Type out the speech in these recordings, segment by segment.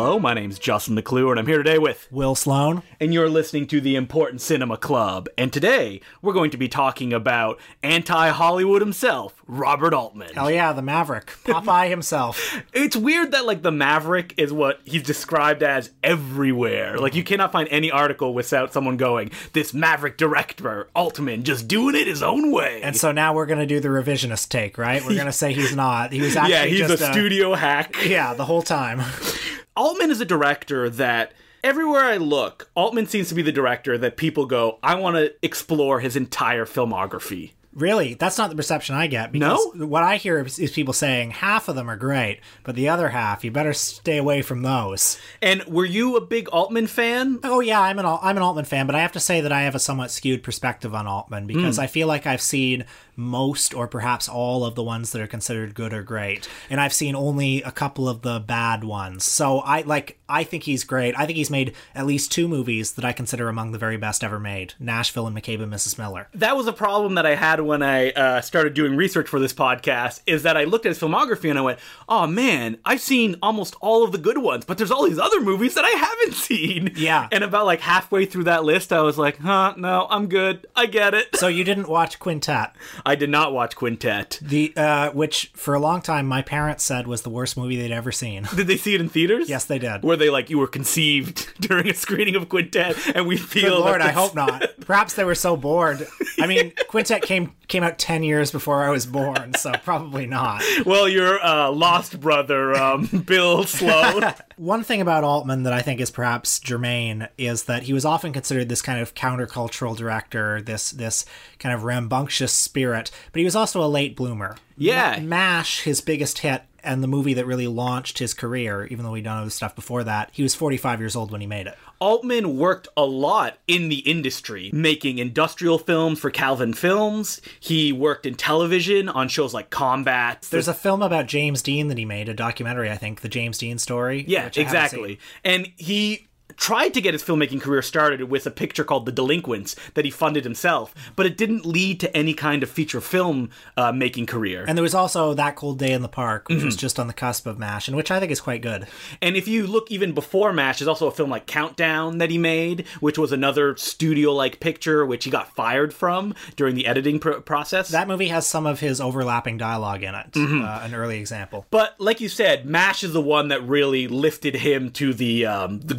Hello, my name's Justin McClure, and I'm here today with Will Sloan. and you're listening to the Important Cinema Club. And today we're going to be talking about anti-Hollywood himself, Robert Altman. Hell yeah, the Maverick. Popeye himself. It's weird that like the Maverick is what he's described as everywhere. Like you cannot find any article without someone going, "This Maverick director Altman just doing it his own way." And so now we're going to do the revisionist take, right? We're going to say he's not. He was actually yeah, he's just a studio hack. Yeah, the whole time. Altman is a director that everywhere I look, Altman seems to be the director that people go, I want to explore his entire filmography. Really, that's not the perception I get. Because what I hear is, is people saying half of them are great, but the other half, you better stay away from those. And were you a big Altman fan? Oh yeah, I'm an I'm an Altman fan, but I have to say that I have a somewhat skewed perspective on Altman because hmm. I feel like I've seen most or perhaps all of the ones that are considered good or great, and I've seen only a couple of the bad ones. So I like I think he's great. I think he's made at least two movies that I consider among the very best ever made: Nashville and McCabe and Mrs. Miller. That was a problem that I had when I uh, started doing research for this podcast. Is that I looked at his filmography and I went, "Oh man, I've seen almost all of the good ones, but there's all these other movies that I haven't seen." Yeah. And about like halfway through that list, I was like, "Huh, no, I'm good. I get it." So you didn't watch Quintet, I did not watch Quintet. the uh, which for a long time my parents said was the worst movie they'd ever seen. Did they see it in theaters? yes, they did. Were they like you were conceived during a screening of Quintet, and we Good feel Lord, that I hope not. Perhaps they were so bored. I mean, Quintet came came out ten years before I was born, so probably not. Well, your uh, lost brother, um, Bill Sloan. One thing about Altman that I think is perhaps germane is that he was often considered this kind of countercultural director, this this kind of rambunctious spirit, but he was also a late bloomer. Yeah. Ma- MASH, his biggest hit and the movie that really launched his career, even though we don't know the stuff before that, he was 45 years old when he made it. Altman worked a lot in the industry, making industrial films for Calvin Films. He worked in television on shows like Combat. There's a film about James Dean that he made, a documentary, I think, the James Dean story. yeah, which I haven't exactly. And he tried to get his filmmaking career started with a picture called The Delinquents that he funded himself, but it didn't lead to any kind of feature film uh, making career. And there was also That Cold Day in the Park, which Mm-hmm. was just on the cusp of MASH, and which I think is quite good. And if you look even before MASH, there's also a film like Countdown that he made, which was another studio like picture, which he got fired from during the editing pr- process. That movie has some of his overlapping dialogue in it, Mm-hmm. uh, an early example. but like you said, MASH is the one that really lifted him to the um, the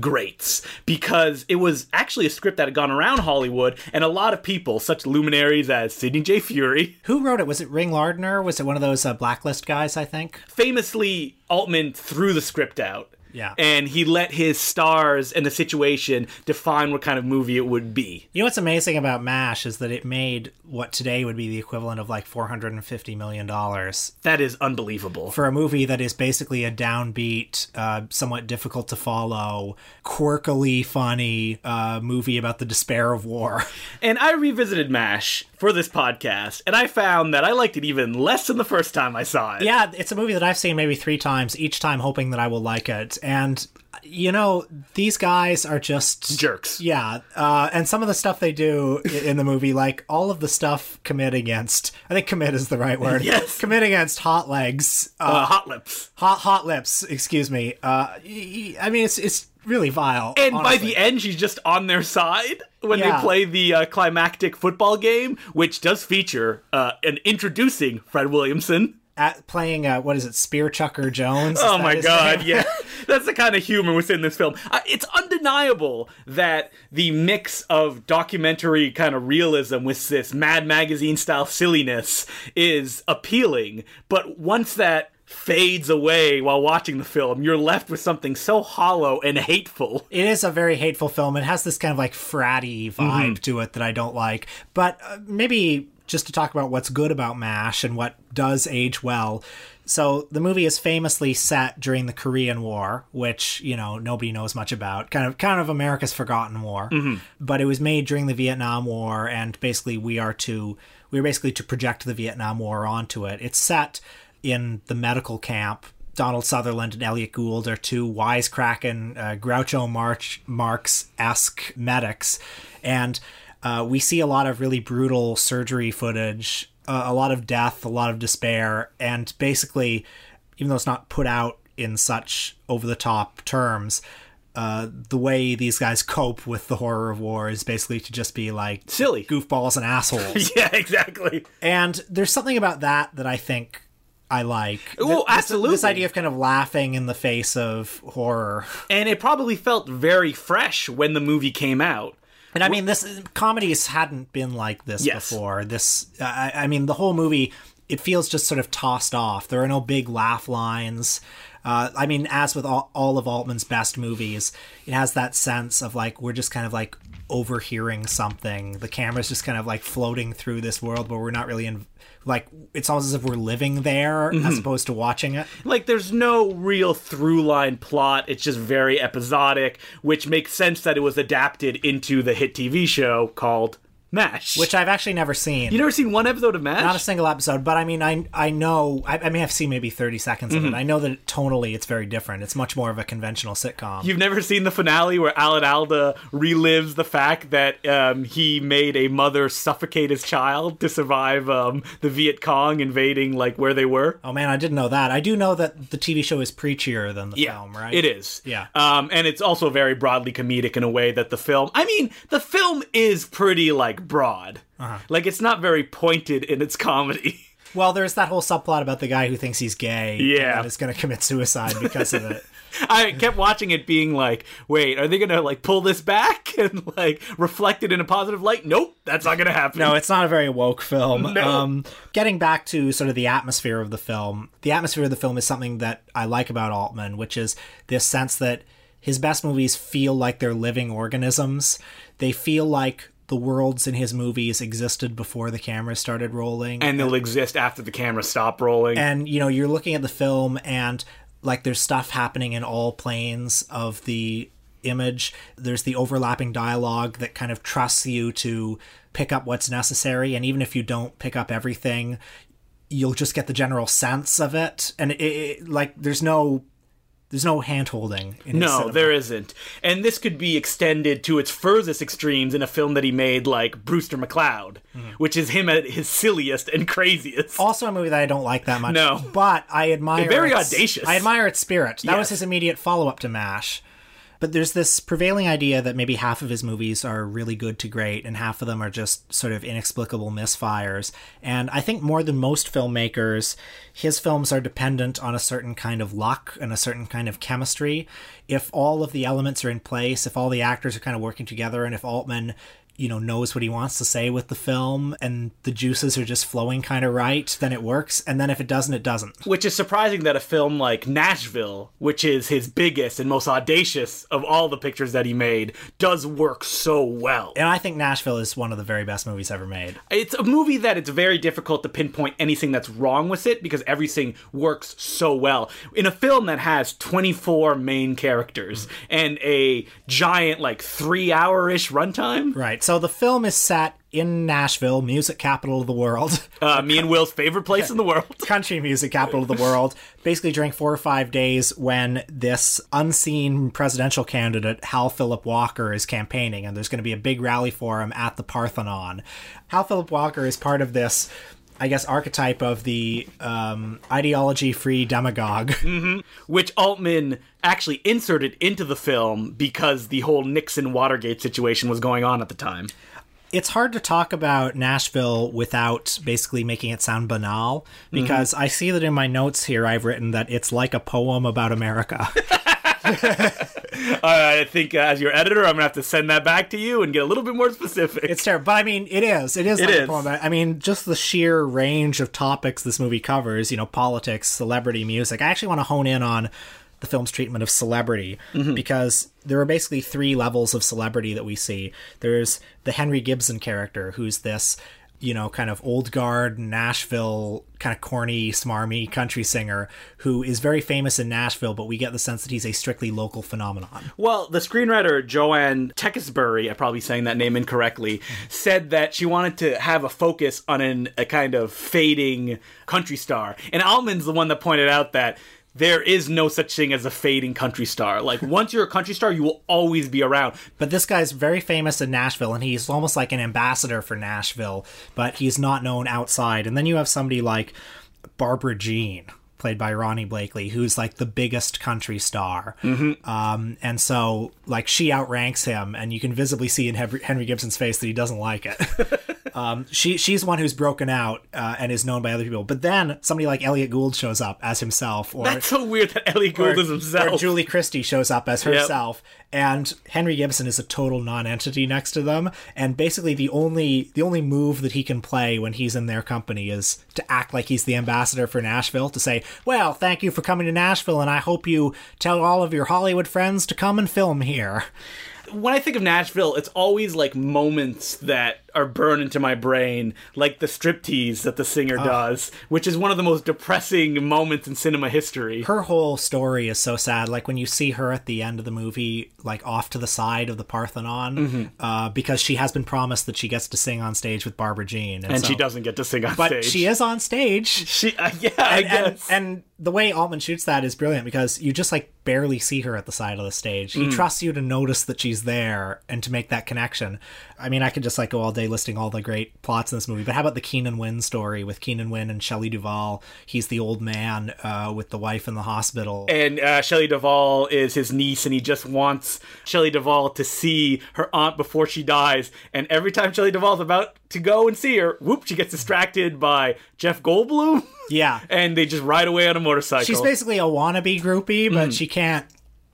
because it was actually a script that had gone around Hollywood, and a lot of people, such luminaries as Sidney J. Furie, Who wrote it? Was it Ring Lardner? Was it one of those uh, blacklist guys, I think? famously Altman threw the script out. Yeah. And he let his stars and the situation define what kind of movie it would be. You know what's amazing about MASH is that it made what today would be the equivalent of like $450 million That is unbelievable. for a movie that is basically a downbeat, uh, somewhat difficult to follow, quirkily funny uh, movie about the despair of war. And I revisited MASH for this podcast, and I found that I liked it even less than the first time I saw it. Yeah, it's a movie that I've seen maybe three times, each time hoping that I will like it. And, you know, these guys are just. Jerks. Yeah, uh, and some of the stuff they do in the movie, like all of the stuff commit against, I think commit is the right word. Yes. Commit against hot legs, uh, Uh, hot lips. hot hot lips. Excuse me. Uh, I mean, it's it's really vile. And by the end, she's just on their side when Yeah. they play the uh, climactic football game, which does feature uh, an introducing Fred Williamson. At playing uh, what is it, Spear Chucker Jones? Is Oh my god, yeah. That's the kind of humor within this film. Uh, it's undeniable that the mix of documentary kind of realism with this Mad Magazine style silliness is appealing, but once that fades away while watching the film, you're left with something so hollow and hateful. It is a very hateful film. It has this kind of like fratty vibe to it that I don't like. But uh, maybe just to talk about what's good about MASH and what does age well. So the movie is famously set during the Korean War, which you know nobody knows much about. Kind of, kind of America's forgotten war. But it was made during the Vietnam War, and basically we are to we are basically to project the Vietnam War onto it. It's set in the medical camp Donald Sutherland and Elliot Gould are two wisecracking uh, Groucho March Marx esque medics, and uh, we see a lot of really brutal surgery footage, uh, a lot of death, a lot of despair, and basically, even though it's not put out in such over the top terms. Uh, the way these guys cope with the horror of war is basically to just be like Silly. goofballs and assholes. yeah, exactly. and there's something about that that I think I like. Oh, this- absolutely. This idea of kind of laughing in the face of horror. And it probably felt very fresh when the movie came out. And I mean, this comedies hadn't been like this Yes. before. This, I, I mean, the whole movie it feels just sort of tossed off. There are no big laugh lines. Uh, I mean, as with all, all of Altman's best movies, it has that sense of like we're just kind of like overhearing something. The camera's just kind of like floating through this world, but we're not really in. Like it's almost as if we're living there as mm-hmm. opposed to watching it. Like, there's no real through line plot. It's just very episodic, which makes sense that it was adapted into the hit TV show called MASH. Which I've actually never seen. you never seen one episode of MASH? Not a single episode, but I mean, I I know. I, I mean, I've seen maybe thirty seconds Mm-hmm. of it. I know that tonally it's very different. It's much more of a conventional sitcom. You've never seen the finale where Alan Alda relives the fact that um, he made a mother suffocate his child to survive um, the Viet Cong invading like where they were. oh man, I didn't know that. I do know that the TV show is preachier than the Yeah, film, right? it is. Yeah. um, and it's also very broadly comedic in a way that the film. I mean, the film is pretty like broad. Uh-huh. Like it's not very pointed in its comedy. Well, there's that whole subplot about the guy who thinks he's gay. Yeah. and is going to commit suicide because of it. I kept watching it, being like, "Wait, are they gonna like pull this back and like reflect it in a positive light?" Nope, that's not gonna happen. No, it's not a very woke film. No. Um, getting back to sort of the atmosphere of the film, the atmosphere of the film is something that I like about Altman, which is this sense that his best movies feel like they're living organisms. They feel like the worlds in his movies existed before the camera started rolling. and they'll exist after the camera stop rolling. and you know you're looking at the film and like there's stuff happening in all planes of the image there's the overlapping dialogue that kind of trusts you to pick up what's necessary and even if you don't pick up everything you'll just get the general sense of it and it, it like there's no there's no hand holding no, there isn't. And this could be extended to its furthest extremes in a film that he made like Brewster McCloud, Mm-hmm. which is him at his silliest and craziest. also a movie that I don't like that much. No. but I admire. Very its- audacious. I admire its spirit. That was his immediate follow up to Mash. But there's this prevailing idea that maybe half of his movies are really good to great, and half of them are just sort of inexplicable misfires. And I think more than most filmmakers, his films are dependent on a certain kind of luck and a certain kind of chemistry. If all of the elements are in place, if all the actors are kind of working together, and if Altman you know knows what he wants to say with the film and the juices are just flowing kind of right then it works and then if it doesn't it doesn't Which is surprising that a film like Nashville, which is his biggest and most audacious of all the pictures that he made, does work so well. and i think nashville is one of the very best movies ever made It's a movie that it's very difficult to pinpoint anything that's wrong with it because everything works so well. In a film that has 24 main characters and a giant, like, three hour ish runtime, right so the film is set in nashville music capital of the world. Uh, me and Will's favorite place in the world. country music capital of the world. Basically during four or five days when this unseen presidential candidate hal philip walker is campaigning and there's going to be a big rally for him at the parthenon. Hal philip walker is part of this I guess archetype of the um, ideology-free demagogue. which Altman actually inserted into the film because the whole Nixon Watergate situation was going on at the time. it's hard to talk about Nashville without basically making it sound banal because I see that in my notes here I've written that it's like a poem about America. I think uh, as your editor, I'm gonna have to send that back to you and get a little bit more specific. it's terrible, but I mean, it is. It is. It like is. Poem I mean, just the sheer range of topics this movie covers. You know, politics, celebrity, music. I actually want to hone in on the film's treatment of celebrity because there are basically three levels of celebrity that we see. There's the Henry Gibson character, who's this, you know, kind of old guard Nashville, kind of corny, smarmy country singer who is very famous in Nashville, but we get the sense that he's a strictly local phenomenon. Well, the screenwriter Joanne Tewkesbury, I'm probably saying that name incorrectly, said that she wanted to have a focus on an, a kind of fading country star. And Altman's the one that pointed out that there is no such thing as a fading country star. Like, once you're a country star, you will always be around. But this guy's very famous in Nashville, and he's almost like an ambassador for Nashville, but he's not known outside. And then you have somebody like Barbara Jean. played by Ronee Blakley, who's like the biggest country star. Mm-hmm. Um, and so, like, she outranks him, and you can visibly see in Henry, Henry Gibson's face that he doesn't like it. um, she she's one who's broken out uh, and is known by other people. But then somebody like Elliot Gould shows up as himself, or That's so weird that Elliot Gould is or himself. Julie Christie shows up as herself, and Henry Gibson is a total non-entity next to them. And basically, the only the only move that he can play when he's in their company is to act like he's the ambassador for Nashville to say, "Well, thank you for coming to Nashville, and I hope you tell all of your Hollywood friends to come and film here." when I think of Nashville, it's always like moments that are burned into my brain, like the striptease that the singer does, which is one of the most depressing moments in cinema history. Her whole story is so sad. Like when you see her at the end of the movie, like off to the side of the Parthenon, uh, because she has been promised that she gets to sing on stage with Barbara Jean, and so- she doesn't get to sing on But stage. she is on stage. She, uh, yeah, and, and, guess. and the way Altman shoots that is brilliant because you just like barely see her at the side of the stage. He trusts you to notice that she's there and to make that connection. I mean, I could just like go all day listing all the great plots in this movie, but how about the Keenan Wynn story with Keenan Wynn and Shelley Duvall? He's the old man uh, with the wife in the hospital. and uh, Shelley Duvall is his niece, and he just wants Shelley Duvall to see her aunt before she dies. And every time Shelley Duvall's about to go and see her, whoop, she gets distracted by Jeff Goldblum. yeah. and they just ride away on a motorcycle. She's basically a wannabe groupie, but Mm. she can't.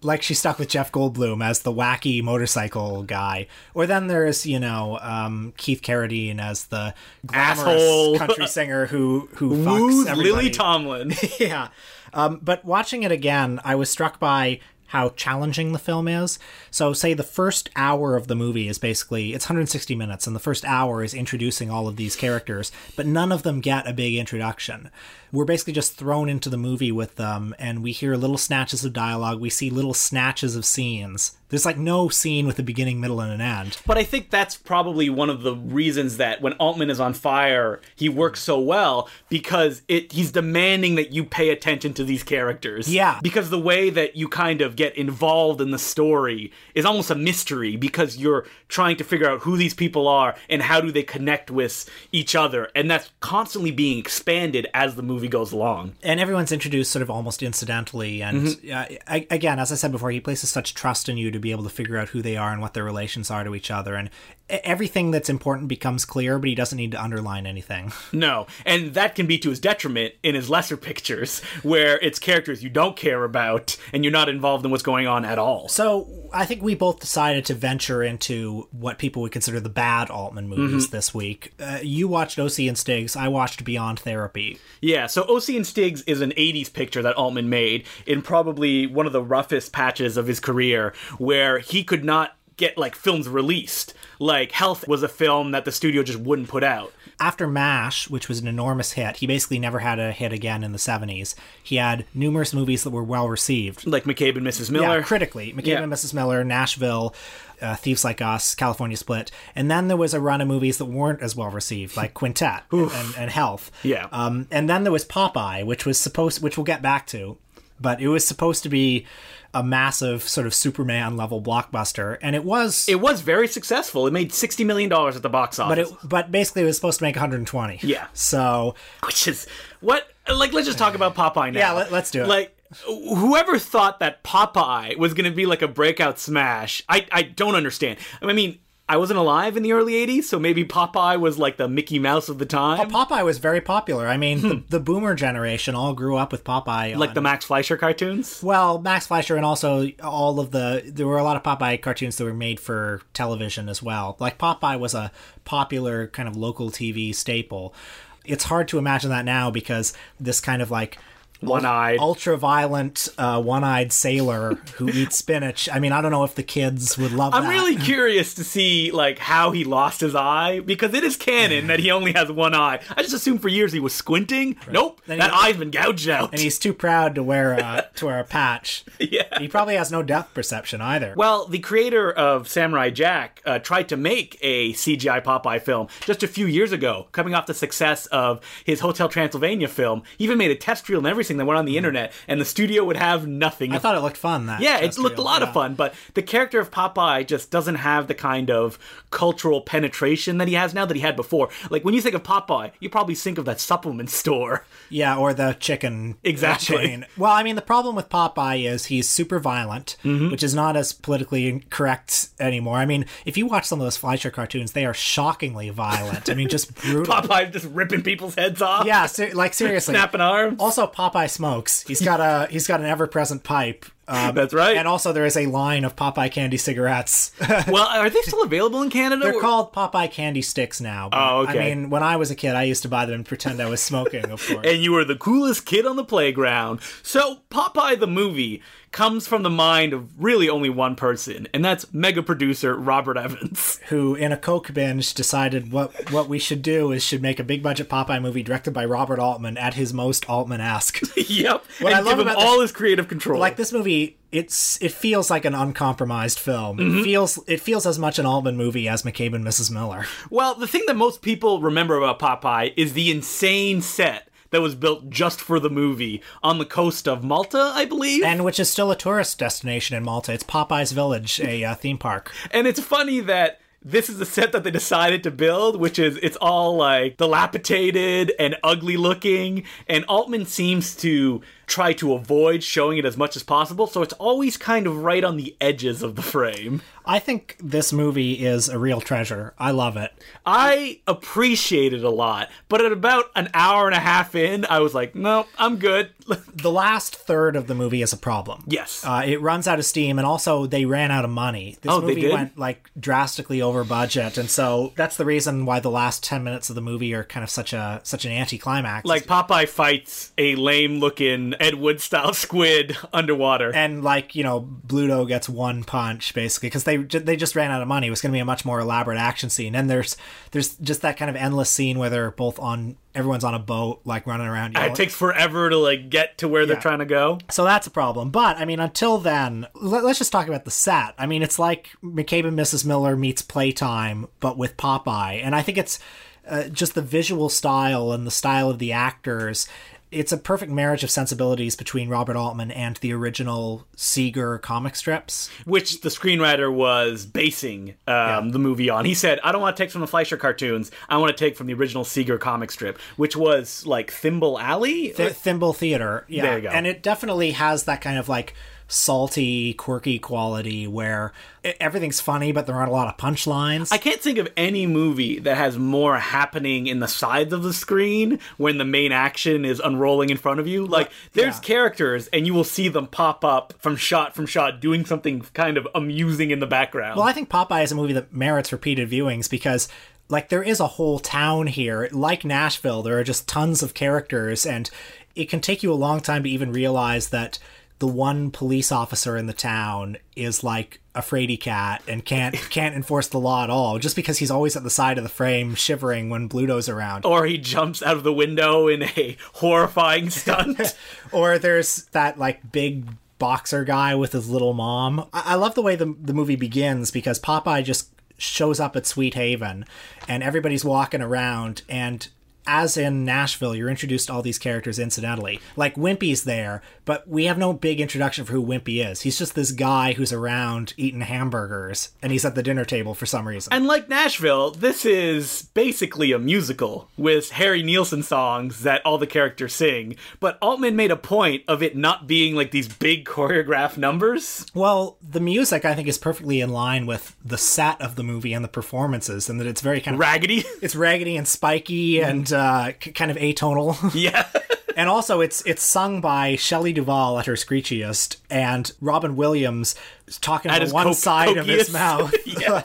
Like she's stuck with Jeff Goldblum as the wacky motorcycle guy, or then there's you know um, Keith Carradine as the glamorous Asshole. country singer who who fucks Woos. Lily Tomlin. yeah, um, but watching it again, I was struck by how challenging the film is. So, say the first hour of the movie is basically it's 160 minutes, and the first hour is introducing all of these characters, but none of them get a big introduction. We're basically just thrown into the movie with them, and we hear little snatches of dialogue. We see little snatches of scenes. There's like no scene with a beginning, middle, and an end. But I think that's probably one of the reasons that when Altman is on fire, he works so well because it he's demanding that you pay attention to these characters. Yeah. Because the way that you kind of get involved in the story is almost a mystery because you're trying to figure out who these people are and how do they connect with each other, and that's constantly being expanded as the movie goes along. and everyone's introduced sort of almost incidentally and uh, I, again as i said before he places such trust in you to be able to figure out who they are and what their relations are to each other and everything that's important becomes clear but he doesn't need to underline anything No, and that can be to his detriment in his lesser pictures, where it's characters you don't care about and you're not involved in what's going on at all. so i think we both decided to venture into what people would consider the bad altman movies this week uh, you watched oc and stiggs i watched beyond therapy Yeah, so OC and Stiggs is an 80s picture that Altman made in probably one of the roughest patches of his career where he could not get like films released. Like Health was a film that the studio just wouldn't put out. after MASH, which was an enormous hit, he basically never had a hit again in the 70s. He had numerous movies that were well received. Like McCabe and Mrs. Miller. Yeah, critically. McCabe Yeah. and Mrs. Miller, Nashville, uh, Thieves Like Us, California Split. And then there was a run of movies that weren't as well received, like Quintet and, and Health. Yeah. Um, and then there was Popeye, which was supposed, which we'll get back to, but it was supposed to be a massive sort of Superman level blockbuster, and it was. it was very successful. It made $60 million at the box office. but it, but basically, it was supposed to make 120. Yeah. So which is what like let's just talk about Popeye now. Yeah, let- let's do it. Like whoever thought that Popeye was going to be like a breakout smash, I I don't understand. I mean, I wasn't alive in the early 80s, so maybe Popeye was like the Mickey Mouse of the oh, time. Popeye was very popular. I mean, the, hmm. the boomer generation all grew up with Popeye. like on- the Max Fleischer cartoons. Well, Max Fleischer and also all of the there were a lot of Popeye cartoons that were made for television as well. Like Popeye was a popular kind of local TV staple. It's hard to imagine that now because this kind of like One-eyed. ultra violent, uh, one eyed sailor who eats spinach. I mean, I don't know if the kids would love that. I'm that. really curious to see like how he lost his eye because it is canon that he only has one eye. I just assumed for years he was squinting. Nope, Then that eye's been gouged out. and he's too proud to wear a, to wear a patch. yeah. He probably has no depth perception either. Well, the creator of Samurai Jack uh, tried to make a CGI Popeye film just a few years ago, coming off the success of his Hotel Transylvania film. He even made a test reel and everything racing that went on the internet, and the studio would have nothing. I thought it looked fun. That yeah, it looked a lot Yeah. of fun, but the character of Popeye just doesn't have the kind of cultural penetration that he has now that he had before. Like when you think of Popeye, you probably think of that supplement store. Yeah, or the chicken uh, Exactly. chain. Well, I mean, the problem with Popeye is he's super violent, Mm-hmm. which is not as politically correct anymore. I mean, if you watch some of those Fleischer cartoons, they are shockingly violent. I mean, just brutal. Popeye just ripping people's heads off. yeah, ser- like seriously. Snapping arms. Also, Popeye smokes. He's got a he's got an ever present pipe. Um, That's right. And also, there is a line of Popeye candy cigarettes. well, are they still available in Canada? They're Or- called Popeye candy sticks now. Oh, okay. I mean, when I was a kid, I used to buy them and pretend I was smoking. Of course. and you were the coolest kid on the playground. So, Popeye the movie comes from the mind of really only one person, and that's mega producer Robert Evans. who in a coke binge decided what what we should do is should make a big budget Popeye movie directed by Robert Altman at his most Altman-esque. yep. What and I love give him about this- all his creative control. like this movie, it's it feels like an uncompromised film. Mm-hmm. It feels it feels as much an Altman movie as McCabe and Mrs. Miller. Well, the thing that most people remember about Popeye is the insane set that was built just for the movie on the coast of Malta, I believe. And which is still a tourist destination in Malta. It's Popeye's Village, a uh, theme park. And it's funny that this is the set that they decided to build, which is it's all like dilapidated and ugly looking. And Altman seems to try to avoid showing it as much as possible, so it's always kind of right on the edges of the frame. I think this movie is a real treasure. I love it. I appreciate it a lot, but at about an hour and a half in, I was like, no, I'm good. The last third of the movie is a problem. yes. Uh, it runs out of steam, and also they ran out of money. This Oh, movie went like drastically over budget, and so that's the reason why the last ten minutes of the movie are kind of such a such an anticlimax. like Popeye fights a lame looking Ed Wood style squid underwater. and like you know, Bluto gets one punch basically because they they just ran out of money. It was going to be a much more elaborate action scene, and there's there's just that kind of endless scene where they're both on everyone's on a boat like running around. it takes forever to like get to where they're trying to go. So that's a problem. But I mean, until then, let, us just talk about the set. I mean, it's like McCabe and Mrs. Miller meets Playtime, but with Popeye, and I think it's uh, just the visual style and the style of the actors. It's a perfect marriage of sensibilities between Robert Altman and the original Segar comic strips. which the screenwriter was basing um, the movie on. He said, "I don't want to take from the Fleischer cartoons. I want to take from the original Segar comic strip, which was like Thimble Alley." Th- Thimble Theater. Yeah. There you go. And it definitely has that kind of like salty, quirky quality where everything's funny, but there aren't a lot of punchlines. I can't think of any movie that has more happening in the sides of the screen when the main action is unrolling in front of you. Like, there's yeah. characters, and you will see them pop up from shot from shot doing something kind of amusing in the background. Well, I think Popeye is a movie that merits repeated viewings because like there is a whole town here. Like Nashville, there are just tons of characters and it can take you a long time to even realize that the one police officer in the town is like a fraidy cat and can't can't enforce the law at all just because he's always at the side of the frame shivering when Bluto's around. or he jumps out of the window in a horrifying stunt. or there's that like big boxer guy with his little mom. I, I love the way the the movie begins because Popeye just shows up at Sweet Haven, and everybody's walking around and. As in Nashville, you're introduced to all these characters incidentally. Like Wimpy's there, but we have no big introduction for who Wimpy is. He's just this guy who's around eating hamburgers, and he's at the dinner table for some reason. And like Nashville, this is basically a musical with Harry Nilsson songs that all the characters sing. But Altman made a point of it not being like these big choreographed numbers. Well, the music I think is perfectly in line with the set of the movie and the performances, and that it's very kind of Raggedy. it's raggedy and spiky and uh, kind of atonal. yeah. and also, it's it's sung by Shelley Duvall at her screechiest, and Robin Williams talking At of one co- side of his mouth. Yeah.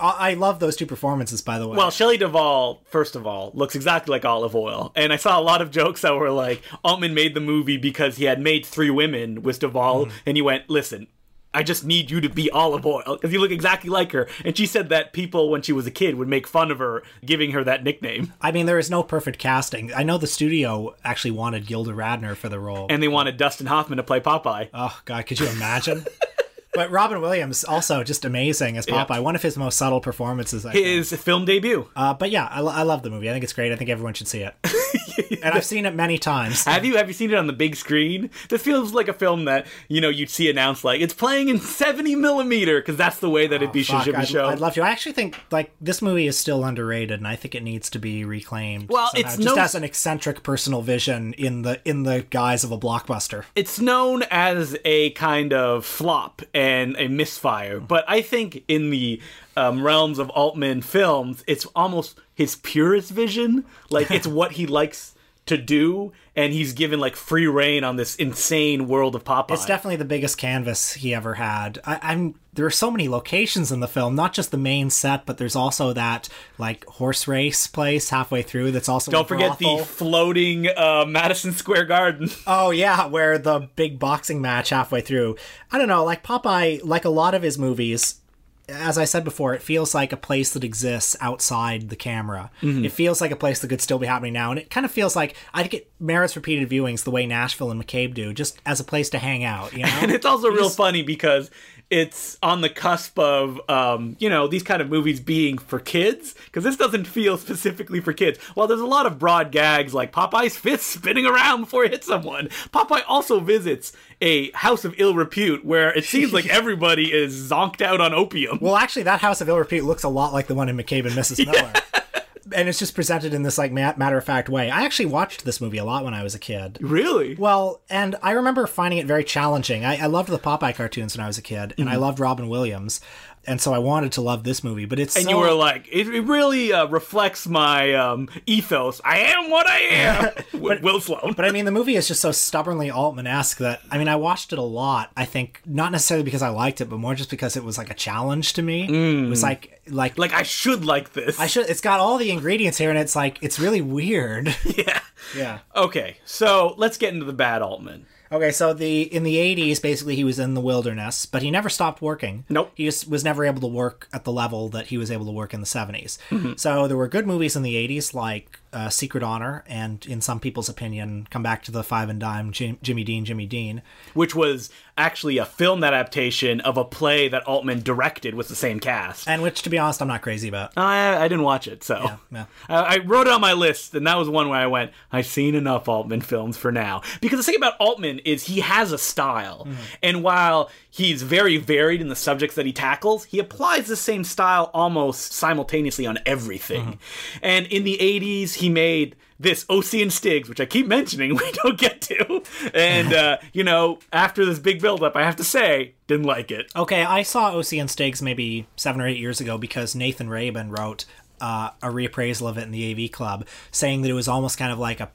I I love those two performances, by the way. Well, Shelley Duvall, first of all, looks exactly like Olive Oyl. And I saw a lot of jokes that were like, Altman made the movie because he had made three women with Duvall, and he went, listen, I just need you to be Olive Oyl because you look exactly like her. And she said that people, when she was a kid, would make fun of her, giving her that nickname. I mean, there is no perfect casting. I know the studio actually wanted Gilda Radner for the role. And they wanted Dustin Hoffman to play Popeye. oh God, could you imagine? but Robin Williams also just amazing as Popeye. One of his most subtle performances. I think. His film debut. Uh, but yeah, I, lo- I love the movie. I think it's great. I think everyone should see it. and I've seen it many times. Have you have you seen it on the big screen? This feels like a film that you know you'd see announced like it's playing in seventy millimeter because that's the way that it be should, Oh, Fuck, should be I'd, shown. I'd love to. I actually think like this movie is still underrated, and I think it needs to be reclaimed. Well, somehow, it's just no- as an eccentric personal vision in the in the guise of a blockbuster. it's known as a kind of flop and a misfire, but I think in the um, realms of Altman films, it's almost his purest vision. Like it's what he likes to do, and he's given like free reign on this insane world of Popeye. It's definitely the biggest canvas he ever had. I, I'm there are so many locations in the film, not just the main set, but there's also that like horse race place halfway through. That's also Don't forget brothel. the floating uh, Madison Square Garden. Oh yeah, where the big boxing match halfway through. I don't know, like Popeye, like a lot of his movies, as I said before, it feels like a place that exists outside the camera. Mm-hmm. It feels like a place that could still be happening now, and it kind of feels like I think it merits repeated viewings the way Nashville and McCabe do, just as a place to hang out. You know, and it's also real funny because it's on the cusp of um, you know these kind of movies being for kids because this doesn't feel specifically for kids while there's a lot of broad gags like popeye's fist spinning around before he hits someone popeye also visits a house of ill repute where it seems like everybody is zonked out on opium Well, actually, that House of Ill Repute looks a lot like the one in McCabe and Mrs. Miller. And it's just presented in this like ma- matter of fact way. I actually watched this movie a lot when I was a kid. really Well, and I remember finding it very challenging. I, I loved the Popeye cartoons when I was a kid, and I mm-hmm. loved Robin Williams, and so I wanted to love this movie. But it's and so, you were like, it, it really uh, reflects my um, ethos. I am what I am. With Will Sloan. But I mean, the movie is just so stubbornly Altman-esque that I mean, I watched it a lot. I think not necessarily because I liked it, but more just because it was like a challenge to me. It was like like like I should like this. I should. It's got all the ingredients here, and it's like it's really weird. yeah. yeah. Okay, so let's get into the bad Altman. Okay, so the in the '80s, basically, he was in the wilderness, but he never stopped working. Nope. he just was never able to work at the level that he was able to work in the '70s. Mm-hmm. So there were good movies in the '80s, like uh, Secret Honor, and in some people's opinion, come back to the Five and Dime, Jim, Jimmy Dean, Jimmy Dean. which was actually a film adaptation of a play that Altman directed with the same cast. and which, to be honest, I'm not crazy about. I, I didn't watch it, so yeah. I, I wrote it on my list, and that was one where I went, I've seen enough Altman films for now. Because the thing about Altman is he has a style, and while he's very varied in the subjects that he tackles, he applies the same style almost simultaneously on everything. And in the 80s, he made this OC and Stiggs, which I keep mentioning, we don't get to. And, uh, you know, after this big buildup, I have to say, didn't like it. Okay, I saw OC and Stiggs maybe seven or eight years ago because Nathan Rabin wrote uh, a reappraisal of it in the AV Club, saying that it was almost kind of like a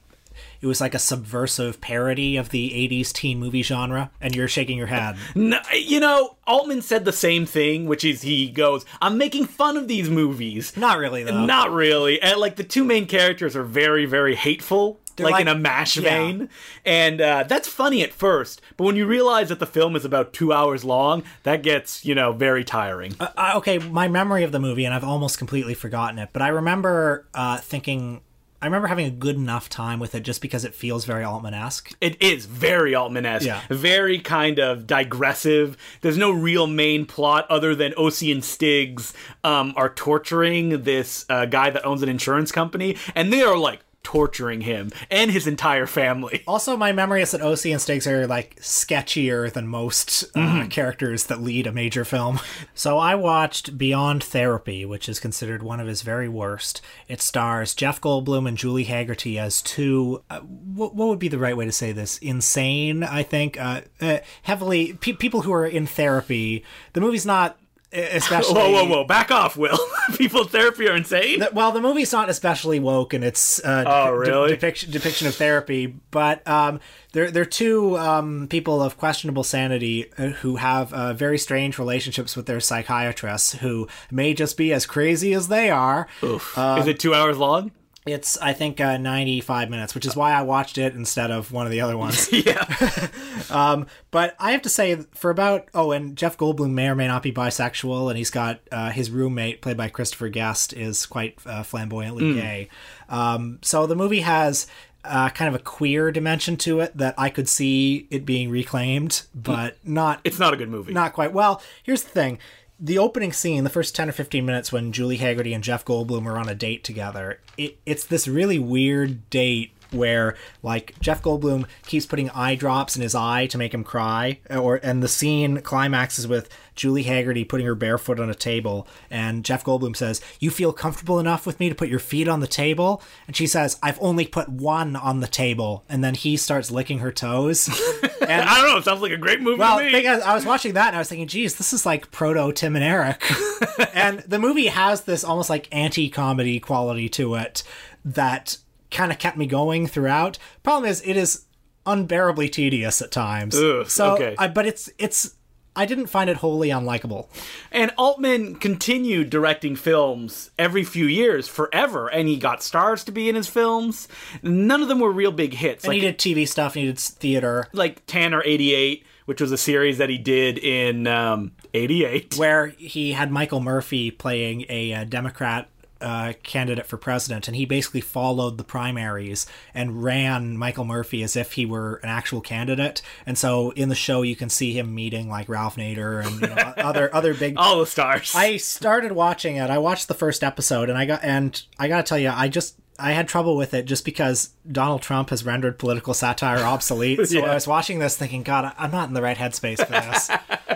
it was like a subversive parody of the 80s teen movie genre and you're shaking your head No, you know, Altman said the same thing, which is he goes, "I'm making fun of these movies." not really though Not really. And like the two main characters are very, very hateful. Like, like- in a mash yeah. vein, and uh, that's funny at first. But when you realize that the film is about two hours long, that gets you know very tiring. uh, okay my memory of the movie and i've almost completely forgotten it but i remember uh, thinking i remember having a good enough time with it just because it feels very altman-esque It is very Altman-esque, Yeah. very kind of digressive. There's no real main plot other than OC and Stiggs um, are torturing this uh, guy that owns an insurance company, and they are like torturing him and his entire family. also my memory is that oc and stiggs are like sketchier than most uh, Mm-hmm. characters that lead a major film. So i watched beyond therapy which is considered one of his very worst. It stars jeff goldblum and julie hagerty as two uh, what, what would be the right way to say this? Insane i think? Uh, uh, heavily pe- people who are in therapy. The movie's not especially Whoa, whoa, whoa! Back off, Will. People therapy are insane. the- well, the movie's not especially woke in its uh, Oh, de- really? depiction depiction of therapy, but um, they're they're two um, people of questionable sanity uh, who have uh, very strange relationships with their psychiatrists, who may just be as crazy as they are. is it two hours long? It's I think uh, ninety five minutes, which is why I watched it instead of one of the other ones. Yeah. But I have to say, for about oh, and Jeff Goldblum may or may not be bisexual, and he's got uh, his roommate, played by Christopher Guest, is quite uh, flamboyantly gay. Um, so the movie has uh, kind of a queer dimension to it that I could see it being reclaimed, but not it's not a good movie. not quite. Well, here's the thing. The opening scene, the first 10 or 15 minutes when Julie Hagerty and Jeff Goldblum are on a date together, it, it's this really weird date where like Jeff Goldblum keeps putting eye drops in his eye to make him cry, or and the scene climaxes with Julie Hagerty putting her bare foot on a table, and Jeff Goldblum says, "You feel comfortable enough with me to put your feet on the table?" And she says, "I've only put one on the table," and then he starts licking her toes. And I don't know. It sounds like a great movie Well, to me. thing is, I was watching that and I was thinking, geez, this is like proto Tim and Eric. and the movie has this almost like anti comedy quality to it that kind of kept me going throughout. Problem is, it is unbearably tedious at times. Ugh, so, okay. I, but it's it's. I didn't find it wholly unlikable. And Altman continued directing films every few years forever, and he got stars to be in his films. None of them were real big hits. And like, he did TV stuff, and he did theater, like Tanner 88, which was a series that he did in um, 88. where he had Michael Murphy playing a, uh Democrat uh, candidate for president, and he basically followed the primaries and ran Michael Murphy as if he were an actual candidate. And so in the show, you can see him meeting like Ralph Nader and you know, other other big. All the stars. I started watching it. I watched the first episode, and I got and I got to tell you, I just. I had trouble with it just because Donald Trump has rendered political satire obsolete. So Yeah. I was watching this thinking, God, I'm not in the right headspace for this.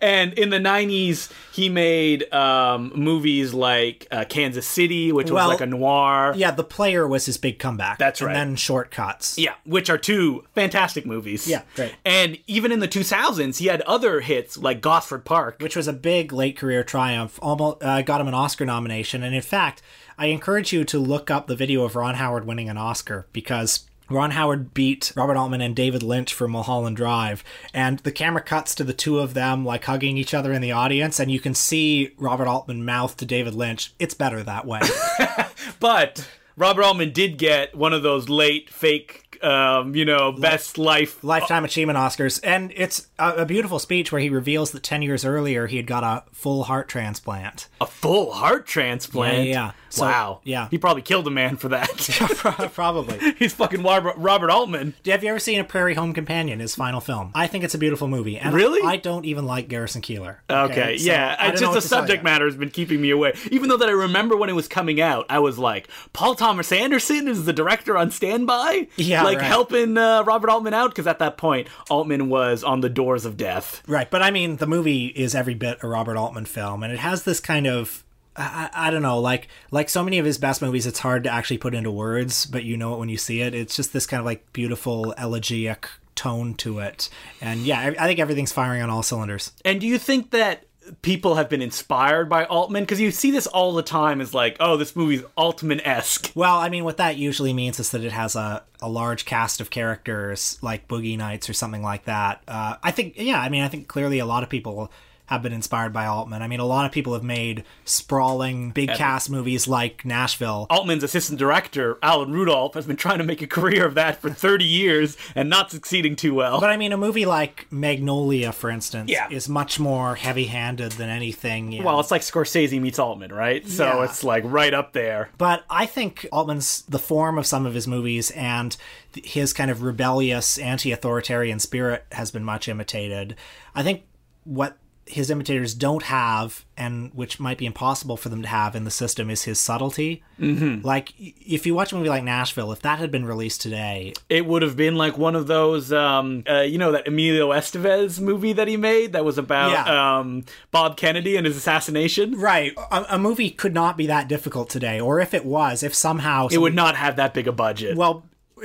And in the 90s, he made um, movies like uh, Kansas City, which was like a noir. Yeah, the player was his big comeback. That's right. And then shortcuts. Yeah, which are two fantastic movies. Yeah, great. And even in the 2000s, he had other hits like Gosford Park. Which was a big late career triumph. Almost uh, got him an Oscar nomination. And in fact, I encourage you to look up the video of Ron Howard winning an Oscar because Ron Howard beat Robert Altman and David Lynch for Mulholland Drive, and the camera cuts to the two of them like hugging each other in the audience, and you can see Robert Altman mouth to David Lynch. It's better that way. But Robert Altman did get one of those late fake, um, you know, best life. Lifetime Achievement Oscars, and it's a, a beautiful speech where he reveals that ten years earlier he had got a full heart transplant. A full heart transplant. Yeah, yeah. So, wow. yeah. He probably killed a man for that. Probably. He's fucking Robert, Altman. Have you ever seen A Prairie Home Companion? His final film. I think it's a beautiful movie. And Really? I don't even like Garrison Keillor. Okay, So yeah. I It's just the subject matter has been keeping me away. Even though that I remember when it was coming out, I was like, Paul Thomas Anderson is the director on standby? Yeah, Like right. helping uh, Robert Altman out? Because at that point, Altman was on the doors of death. Right, but I mean, the movie is every bit a Robert Altman film, and it has this kind of. I, I I don't know, like like so many of his best movies, it's hard to actually put into words, but you know it when you see it. It's just this kind of like beautiful elegiac tone to it, and yeah, I, I think everything's firing on all cylinders. And do you think that people have been inspired by Altman? Because you see this all the time as like, oh, this movie's Altman esque. Well, I mean, what that usually means is that it has a, a large cast of characters like Boogie Nights or something like that. Uh, I think, yeah, I mean, I think clearly a lot of people have been inspired by Altman. I mean, a lot of people have made sprawling, big cast movies like Nashville. Altman's assistant director, Alan Rudolph, has been trying to make a career of that for 30 years and not succeeding too well. But I mean, a movie like Magnolia, for instance, Yeah. is much more heavy-handed than anything. in- well, it's like Scorsese meets Altman, right? So Yeah. it's like right up there. But I think Altman's the form of some of his movies and his kind of rebellious, anti-authoritarian spirit has been much imitated. I think what his imitators don't have, and which might be impossible for them to have in the system, is his subtlety. Mm-hmm. Like, if you watch a movie like Nashville, if that had been released today, It would have been like one of those, um, uh, you know, that Emilio Estevez movie that he made that was about Yeah. um, Bob Kennedy and his assassination. right, a, a movie could not be that difficult today. Or if it was, if somehow It would not have that big a budget. well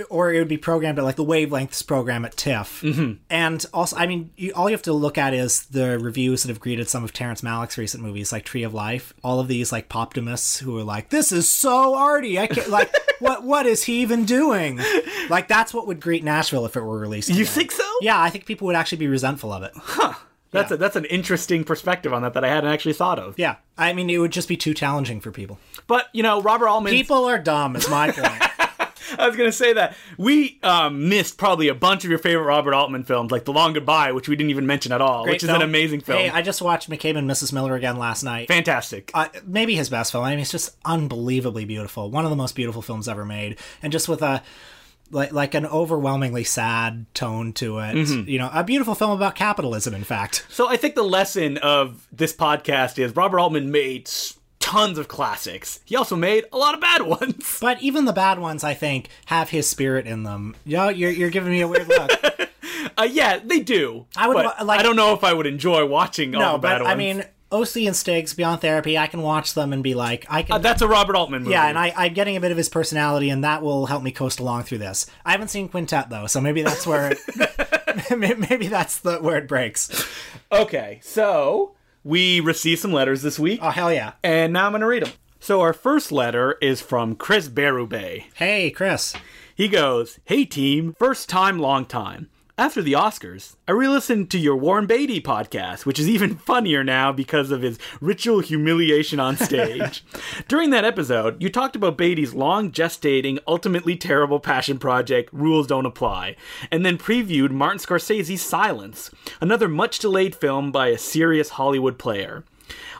or it would be programmed at like the wavelengths program at TIFF. Mm-hmm. And also, I mean, you, all you have to look at is the reviews that have greeted some of Terrence Malick's recent movies, like Tree of Life. All of these like poptimists who are like, "This is so arty." I can't like, what what is he even doing? Like that's what would greet Nashville if it were released. you today. think so? Yeah, I think people would actually be resentful of it. Huh. That's a, that's an interesting perspective on that that I hadn't actually thought of. Yeah, I mean, it would just be too challenging for people. But you know, Robert Altman. People are dumb, is my point. I was gonna say that we um, missed probably a bunch of your favorite Robert Altman films, like The Long Goodbye, which we didn't even mention at all, Great which is an amazing film. Hey, I just watched McCabe and Mrs. Miller again last night. Fantastic. uh, maybe his best film. I mean, it's just unbelievably beautiful. One of the most beautiful films ever made, and just with a like like an overwhelmingly sad tone to it. Mm-hmm. You know, a beautiful film about capitalism. In fact, So I think the lesson of this podcast is Robert Altman made tons of classics. He also made a lot of bad ones. But even the bad ones, I think, have his spirit in them. You know, you're, you're giving me a weird look. Uh, yeah, they do. I would like- I don't know if I would enjoy watching all no, the bad but ones. I mean, OC and Stiggs, Beyond Therapy, I can watch them and be like, I can. Uh, that's a Robert Altman movie. yeah, and I, I'm getting a bit of his personality, and that will help me coast along through this. I haven't seen Quintet though, so maybe that's where it, maybe that's the where it breaks. Okay, so we received some letters this week, Oh hell yeah! and now I'm going to read them. So our first letter is from Chris Berube. Hey Chris, He goes, Hey team, first time, long time. After the Oscars, I re listened to your Warren Beatty podcast, which is even funnier now because of his ritual humiliation on stage. During that episode, you talked about Beatty's long gestating, ultimately terrible passion project, Rules Don't Apply, and then previewed Martin Scorsese's Silence, another much delayed film by a serious Hollywood player.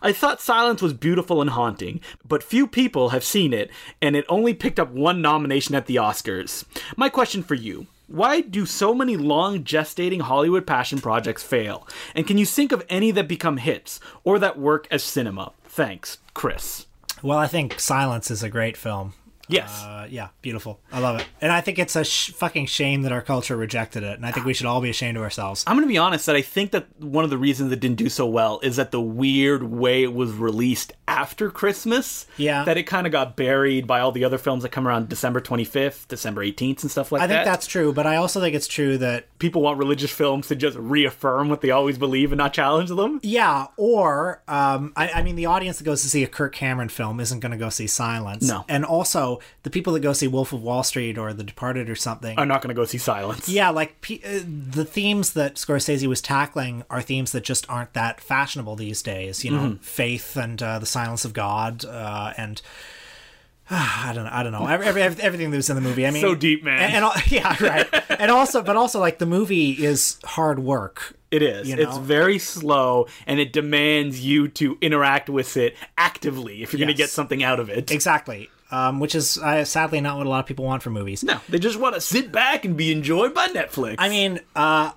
I thought Silence was beautiful and haunting, but few people have seen it, and it only picked up one nomination at the Oscars. My question for you why do so many long gestating Hollywood passion projects fail? And can you think of any that become hits, or that work as cinema? Thanks, Chris. well I think Silence is a great film. Yes. Uh, yeah, beautiful. I love it, and I think it's a sh- fucking shame that our culture rejected it, and I think we should all be ashamed of ourselves. I'm going to be honest that I think that one of the reasons it didn't do so well is that the weird way it was released after Christmas. Yeah. That it kind of got buried by all the other films that come around December 25th, December 18th, and stuff like that. I that. think that's true, but I also think it's true that people want religious films to just reaffirm what they always believe and not challenge them. Yeah, or um, I, I mean, the audience that goes to see a Kirk Cameron film isn't going to go see Silence. No. and also the people that go see Wolf of Wall Street or The Departed or something. Are not going to go see Silence. yeah, like pe- uh, the themes that Scorsese was tackling are themes that just aren't that fashionable these days. You know, Mm-hmm. faith and uh, the silence of God, uh, and I don't know. I don't know. Every, every, everything that was in the movie. I mean, So deep, man. And, and yeah, right. and also, but also, like the movie is hard work. It is. You It's very slow and it demands you to interact with it actively if you're going to get something out of it. Exactly. Um, which is uh, sadly not what a lot of people want from movies. No, they just want to sit back and be enjoyed by Netflix. I mean, uh,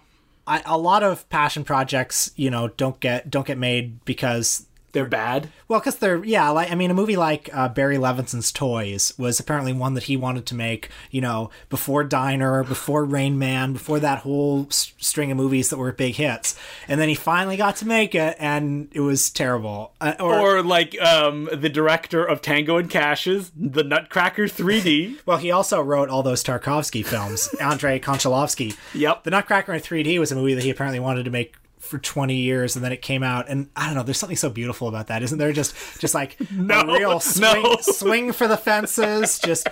I, a lot of passion projects, you know, don't get don't get made because they're bad. well, because they're yeah. Like I mean, a movie like uh, Barry Levinson's Toys was apparently one that he wanted to make. You know, before Diner, before Rain Man, before that whole s- string of movies that were big hits, and then he finally got to make it, and it was terrible. Uh, or, Or like um, the director of Tango and Cash's, The Nutcracker 3D. well, he also wrote all those Tarkovsky films. Andrei Konchalovsky. Yep. The Nutcracker in 3D was a movie that he apparently wanted to make for 20 years and then it came out and I don't know there's something so beautiful about that isn't there just just like No, a real swing, no. swing for the fences just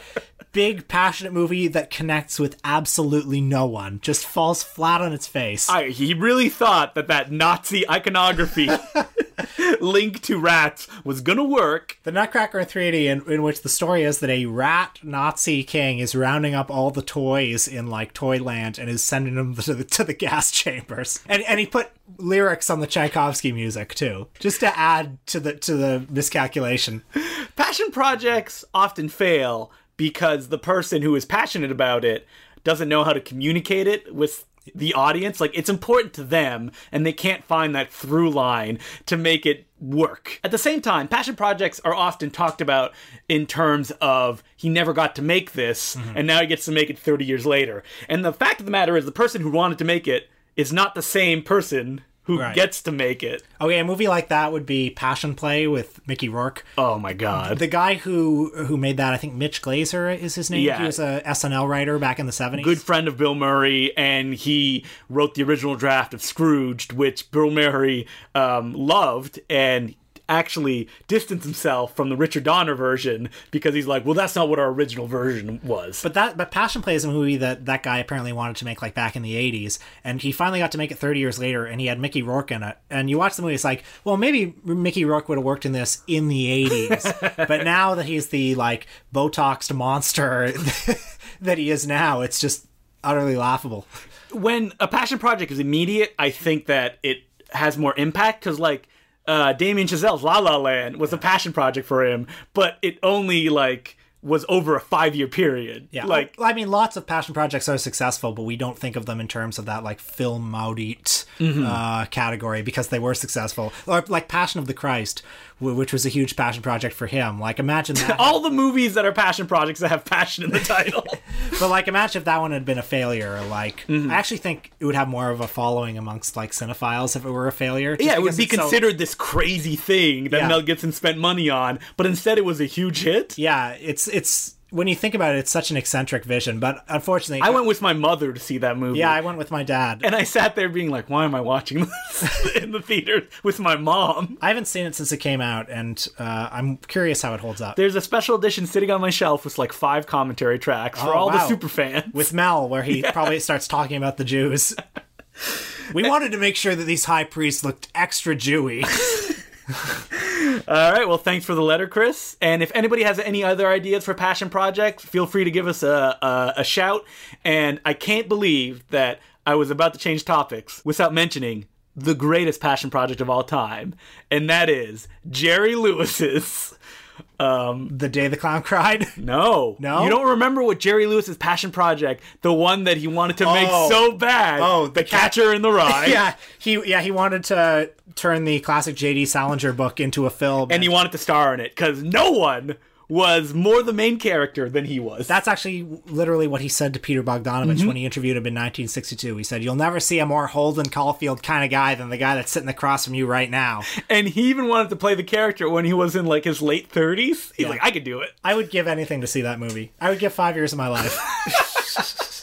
big passionate movie that connects with absolutely no one just falls flat on its face I, he really thought that that Nazi iconography link to rats was to work. the Nutcracker in 3D, in, in which the story is that a rat Nazi king is rounding up all the toys in like Toyland and is sending them to the, to the gas chambers, and and he put lyrics on the Tchaikovsky music too, just to add to the to the miscalculation. Passion projects often fail because the person who is passionate about it doesn't know how to communicate it with the audience. Like, it's important to them, and they can't find that through line to make it work. At the same time, passion projects are often talked about in terms of he never got to make this, mm-hmm. and now he gets to make it 30 years later. And the fact of the matter is, the person who wanted to make it is not the same person who Right. gets to make it. Okay, a movie like that would be Passion Play with Mickey Rourke. Oh my god. The guy who who made that, I think Mitch Glazer is his name. Yeah. He was a SNL writer back in the seventies. good friend of Bill Murray, and he wrote the original draft of Scrooged, which Bill Murray um, loved, and actually distanced himself from the Richard Donner version because he's like, well, that's not what our original version was. But that but Passion Play is a movie that that guy apparently wanted to make like back in the 80s and he finally got to make it 30 years later and he had Mickey Rourke in it. And you watch the movie it's like, well maybe Mickey Rourke would have worked in this in the 80s. but now that he's the like botoxed monster that he is now, it's just utterly laughable. when a passion project is immediate, I think that it has more impact because, like, uh, Damien Chazelle's La La Land was a passion project for him, but it only like was over a five year period. Yeah, like I mean, lots of passion projects are successful, but we don't think of them in terms of that like film maudit Mm-hmm. uh, category because they were successful. Or like Passion of the Christ, which was a huge passion project for him. Like imagine that. all the movies that are passion projects that have passion in the title. but like imagine if that one had been a failure. Like Mm-hmm. I actually think it would have more of a following amongst like cinephiles if it were a failure. yeah, it would be it's so- considered this crazy thing that Yeah. Mel Gibson spent money on, but instead it was a huge hit. yeah, it's it's when you think about it, it's such an eccentric vision. But unfortunately, I went with my mother to see that movie. Yeah, I went with my dad. and I sat there being like, why am I watching this in the theater with my mom? I haven't seen it since it came out, and uh, I'm curious how it holds up. There's a special edition sitting on my shelf with like five commentary tracks for Oh, all the super fans. with Mel, where he probably starts talking about the Jews. we wanted to make sure that these high priests looked extra Jewy. All right. Well, thanks for the letter, Chris. And if anybody has any other ideas for passion projects, feel free to give us a, a, a shout. And I can't believe that I was about to change topics without mentioning the greatest passion project of all time, and that is Jerry Lewis's. Um, the day the clown cried. No, No? you don't remember what Jerry Lewis's passion project, the one that he wanted to make Oh. so bad. Oh, the the cat- Catcher in the Rye. yeah, he yeah he wanted to turn the classic J.D. Salinger book into a film, and he wanted to star in it because no one was more the main character than he was. That's actually literally what he said to Peter Bogdanovich mm-hmm. when he interviewed him in 1962. He said, "You'll never see a more Holden Caulfield kind of guy than the guy that's sitting across from you right now." and he even wanted to play the character when he was in like his late 30s. He's like, I could do it. I would give anything to see that movie. I would give five years of my life.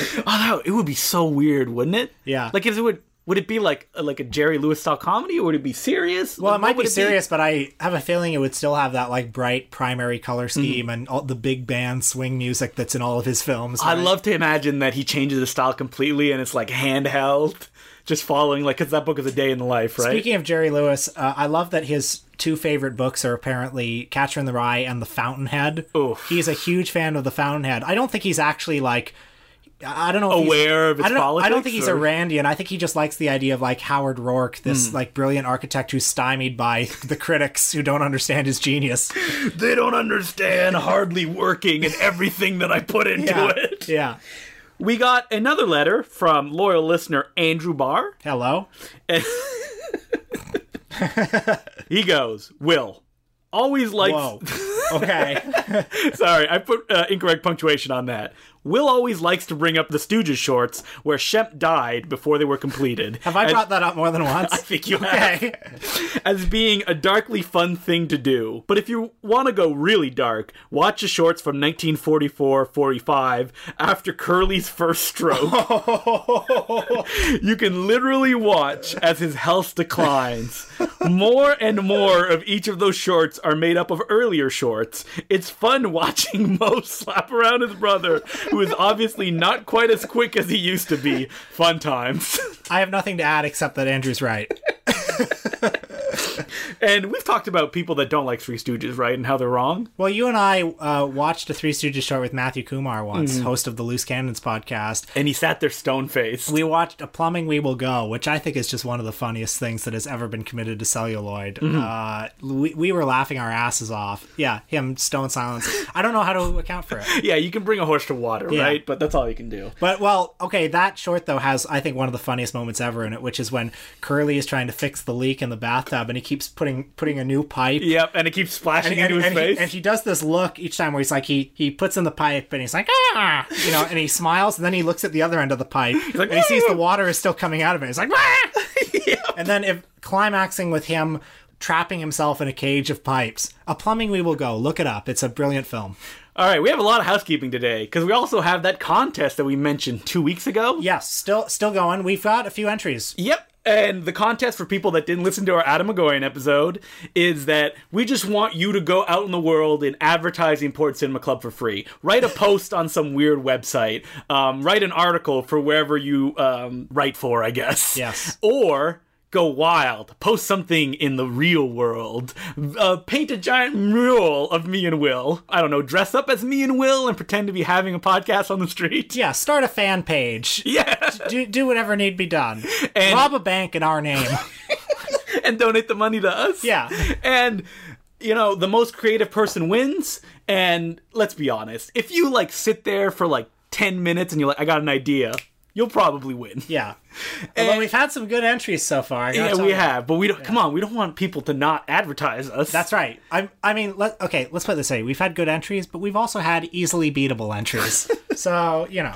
Oh, it would be so weird, wouldn't it? Yeah. Like, if it would would it be like like a Jerry Lewis style comedy, or would it be serious? Well, it might be serious, but I have a feeling it would still have that like bright primary color scheme and all the big band swing music that's in all of his films. I'd love to imagine that he changes the style completely, and it's like handheld, just following like because that book is a day in the life, right? Speaking of Jerry Lewis, uh, I love that his two favorite books are apparently Catcher in the Rye and The Fountainhead. Oof. He's a huge fan of The Fountainhead. I don't think he's actually like. I don't know. Aware of its I don't, know- I don't politics, think he's a Randian. I think he just likes the idea of like Howard Roark, this Hmm. like brilliant architect who's stymied by the critics who don't understand his genius. they don't understand hardly working and everything that I put into Yeah, it. yeah. We got another letter from loyal listener Andrew Barr. Hello. He goes, Will. Always likes. Whoa. Okay. Sorry, I put uh, incorrect punctuation on that. Will always likes to bring up the Stooges shorts where Shemp died before they were completed. Have I as- brought that up more than once? I think you have. As being a darkly fun thing to do. But if you want to go really dark, watch the shorts from 1944-45 after Curly's first stroke. you can literally watch as his health declines. More and more of each of those shorts are made up of earlier shorts. It's fun watching Moe slap around his brother, who is obviously not quite as quick as he used to be. Fun times. I have nothing to add except that Andrew's right. and we've talked about people that don't like Three Stooges, right? And how they're wrong. Well, you and I uh, watched a Three Stooges short with Matthew Kumar once, Mm-hmm. host of the Loose Cannons podcast. And he sat there stone faced. We watched A Plumbing We Will Go, which I think is just one of the funniest things that has ever been committed to celluloid. Mm-hmm. Uh, we, we were laughing our asses off. Yeah, him, stone silence. I don't know how to account for it. Yeah, you can bring a horse to water, Yeah. right? But that's all you can do. But well, okay, that short though has I think one of the funniest moments ever in it, which is when Curly is trying to fix the leak in the bathtub and he keeps putting putting a new pipe. Yep, and it keeps splashing And, into and, his and he, face. and he does this look each time where he's like he he puts in the pipe and he's like ah you know and he smiles and then he looks at the other end of the pipe like, and he sees the water is still coming out of it. He's like ah! and then if climaxing with him trapping himself in a cage of pipes. A plumbing we will go. Look it up. It's a brilliant film. all right, we have a lot of housekeeping today because we also have that contest that we mentioned two weeks ago. Yes, still still going. We've got a few entries. Yep. And the contest for people that didn't listen to our Adam McGoyan episode is that we just want you to go out in the world and advertise the Important Cinema Club for free. Write a post on some weird website. Um, write an article for wherever you um, write for, I guess. Yes. Or go wild. Post something in the real world. Uh, paint a giant mural of me and Will. I don't know. Dress up as me and Will and pretend to be having a podcast on the street. Yeah, start a fan page. Yeah. Do, do whatever need be done. And- Rob a bank in our name. and donate the money to us. Yeah. And you know, the most creative person wins. And let's be honest, if you like sit there for like 10 minutes and you're like, I got an idea, you'll probably win. Yeah. Although we've had some good entries so far. Yeah, we have, but we don't. Come on, we don't want people to not advertise us. That's right. I I mean, let, okay, let's put it this way. We've had good entries, but we've also had easily beatable entries. so, you know.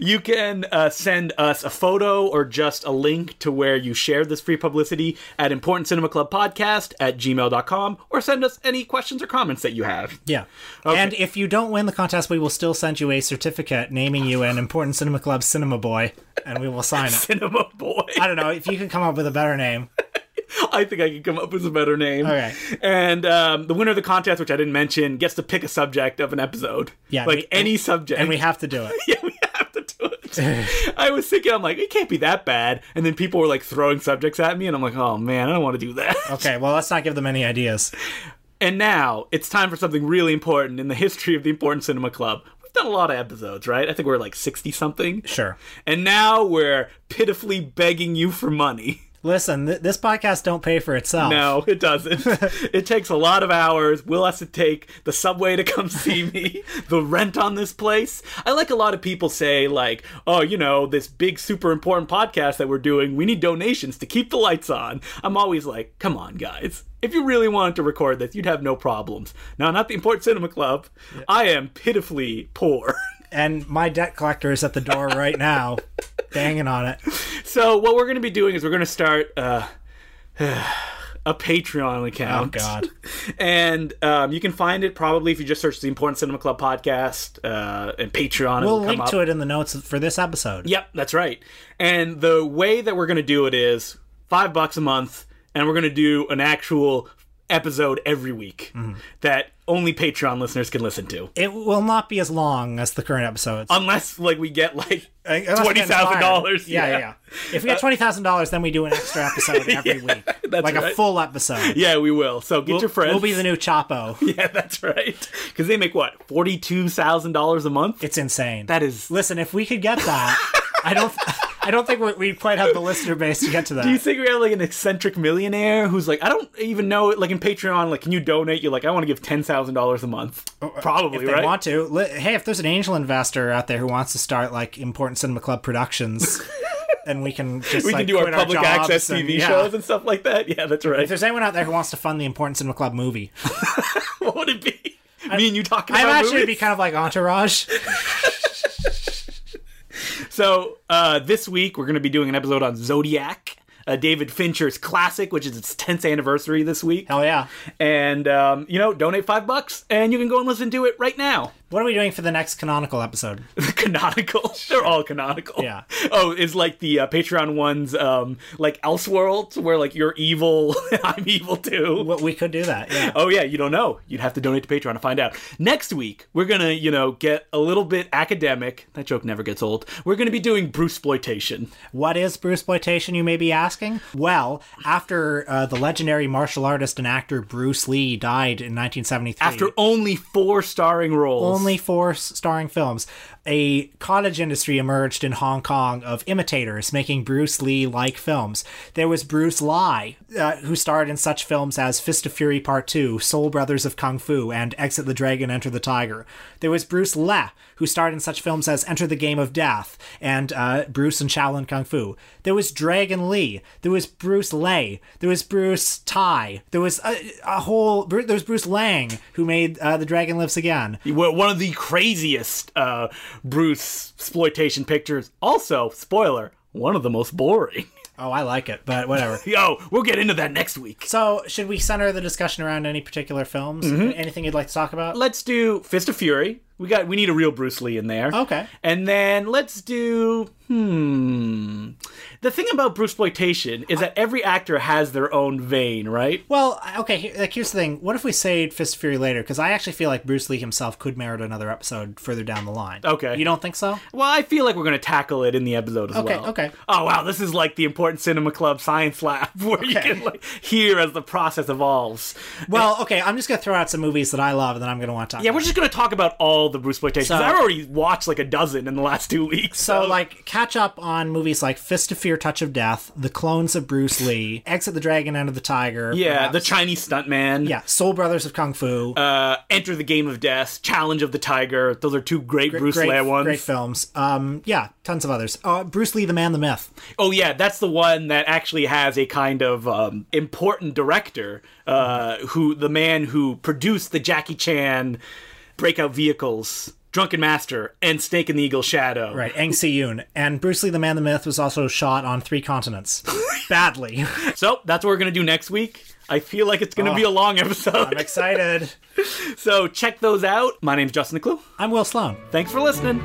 You can uh, send us a photo or just a link to where you shared this free publicity at Important Cinema Club Podcast at gmail.com or send us any questions or comments that you have. Yeah. And if you don't win the contest, we will still send you a certificate naming you an important Cinema Club Cinema Boy, and we will sign it. Cinema Boy. I don't know if you can come up with a better name. I think I can come up with a better name. Okay. And um, the winner of the contest, which I didn't mention, gets to pick a subject of an episode. Yeah, Like we- any subject. And we have to do it. yeah, we have to do it. I was thinking, I'm like, it can't be that bad. And then people were like throwing subjects at me, and I'm like, oh man, I don't want to do that. Okay, well, let's not give them any ideas. And now it's time for something really important in the history of the Important Cinema Club. We've done a lot of episodes, right? I think we're like 60 something. Sure. And now we're pitifully begging you for money. Listen, th- this podcast don't pay for itself. No, it doesn't. it takes a lot of hours. Will has to take the subway to come see me, the rent on this place. I like a lot of people say, like, oh, you know, this big, super important podcast that we're doing, we need donations to keep the lights on. I'm always like, come on, guys. If you really wanted to record this, you'd have no problems. Now, not the Important Cinema Club. I am pitifully poor. And my debt collector is at the door right now, banging on it. so, what we're going to be doing is we're going to start uh, a Patreon account. Oh. God. and um, you can find it probably if you just search the Important Cinema Club podcast uh, and Patreon. We'll link to it in the notes for this episode. Yep, that's right. And the way that we're going to do it is five bucks a month, and we're going to do an actual episode every week Mm-hmm. that only Patreon listeners can listen to. It will not be as long as the current episodes. Unless, like, we get like uh, we twenty thousand dollars. Yeah, yeah, yeah. If we get uh, twenty thousand dollars, then we do an extra episode every week, that's like a full episode. Yeah, we will. So get your friends. We'll be the new Chapo. Yeah, that's right. Because they make what forty two thousand dollars a month. It's insane. That is. Listen, if we could get that, I don't. I don't think we we quite have the listener base to get to that. Do you think we have like an eccentric millionaire who's like, I don't even know, like in Patreon, like, can you donate? You're like, I want to give ten thousand dollars a month. Oh, uh, Probably, Oh, if they right? want to, hey, if there's an angel investor out there who wants to start like important cinema club productions, and we can just we like, can do our public jobs access and- TV yeah. shows and stuff like that. Yeah, that's right. If there's anyone out there who wants to fund the important cinema club movie, what would it be? Me and you talking I about imagine it'd be movies? kind of like Entourage. So uh, this week we're going to be doing an episode on Zodiac, uh, David Fincher's classic, which is its 10th anniversary this week. Hell yeah! And um, you know, donate five bucks, and you can go and listen to it right now. What are we doing for the next canonical episode? canonical. They're all canonical. Yeah. Oh, is like the uh, Patreon ones, um, like Elseworlds, where like you're evil, I'm evil too. Well, we could do that. Yeah. Oh yeah, you don't know. You'd have to donate to Patreon to find out. Next week, we're gonna, you know, get a little bit academic. That joke never gets old. We're gonna be doing Bruce exploitation. What is Bruce exploitation? You may be asking. Well, after uh, the legendary martial artist and actor Bruce Lee died in 1973, After only four starring roles. only four starring films, a cottage industry emerged in Hong Kong of imitators making Bruce Lee like films. There was Bruce Lai, uh, who starred in such films as Fist of Fury Part 2, Soul Brothers of Kung Fu, and Exit the Dragon, Enter the Tiger. There was Bruce Le, who starred in such films as Enter the Game of Death and uh, Bruce and Shaolin Kung Fu. There was Dragon Lee. There was Bruce Lei. There was Bruce Thai. There was a, a whole. There was Bruce Leung, who made uh, The Dragon Lives Again. One of the craziest uh, Bruce exploitation pictures. Also, spoiler, one of the most boring. Oh, I like it, but whatever. Yo, we'll get into that next week. so, should we center the discussion around any particular films? Mm-hmm. Anything you'd like to talk about? Let's do Fist of Fury. We got we need a real Bruce Lee in there. Okay. And then let's do hmm. The thing about Bruce exploitation is that every actor has their own vein, right? Well, okay. here- Like, here's the thing. What if we say Fist of Fury later? Because I actually feel like Bruce Lee himself could merit another episode further down the line. Okay. You don't think so? Well, I feel like we're going to tackle it in the episode as Okay, well. okay. okay. Oh wow, this is like the important cinema club science lab where you can like hear as the process evolves. Well, okay. I'm just gonna throw out some movies that I love, and then I'm gonna want to talk. Yeah, about we're just going to talk about all the Bruce exploitation. 'cause So- I've already watched like a dozen in the last two weeks. So, like, catch up on movies like Fist of Fear, Touch of Death, The Clones of Bruce Lee, Exit the Dragon, Enter the Tiger. Yeah, the. Chinese stuntman. yeah, Soul Brothers of Kung Fu. Uh, Enter the Game of Death, Challenge of the Tiger. Those are two great, Bruce great, Lee ones. great films. Um, yeah, tons of others. Uh, Bruce Lee, the Man, the Myth. Oh yeah, that's the one that actually has a kind of um, important director, uh, who the man who produced the Jackie Chan breakout vehicles, Drunken Master, and Snake and the Eagle Shadow. Right, Ng See-yuen. And Bruce Lee, the Man, the Myth was also shot on three continents. Badly. So that's what we're gonna do next week. I feel like it's gonna be oh, a long episode. I'm excited. so check those out. My name's Justin DeClue. I'm Will Sloan. Thanks for listening.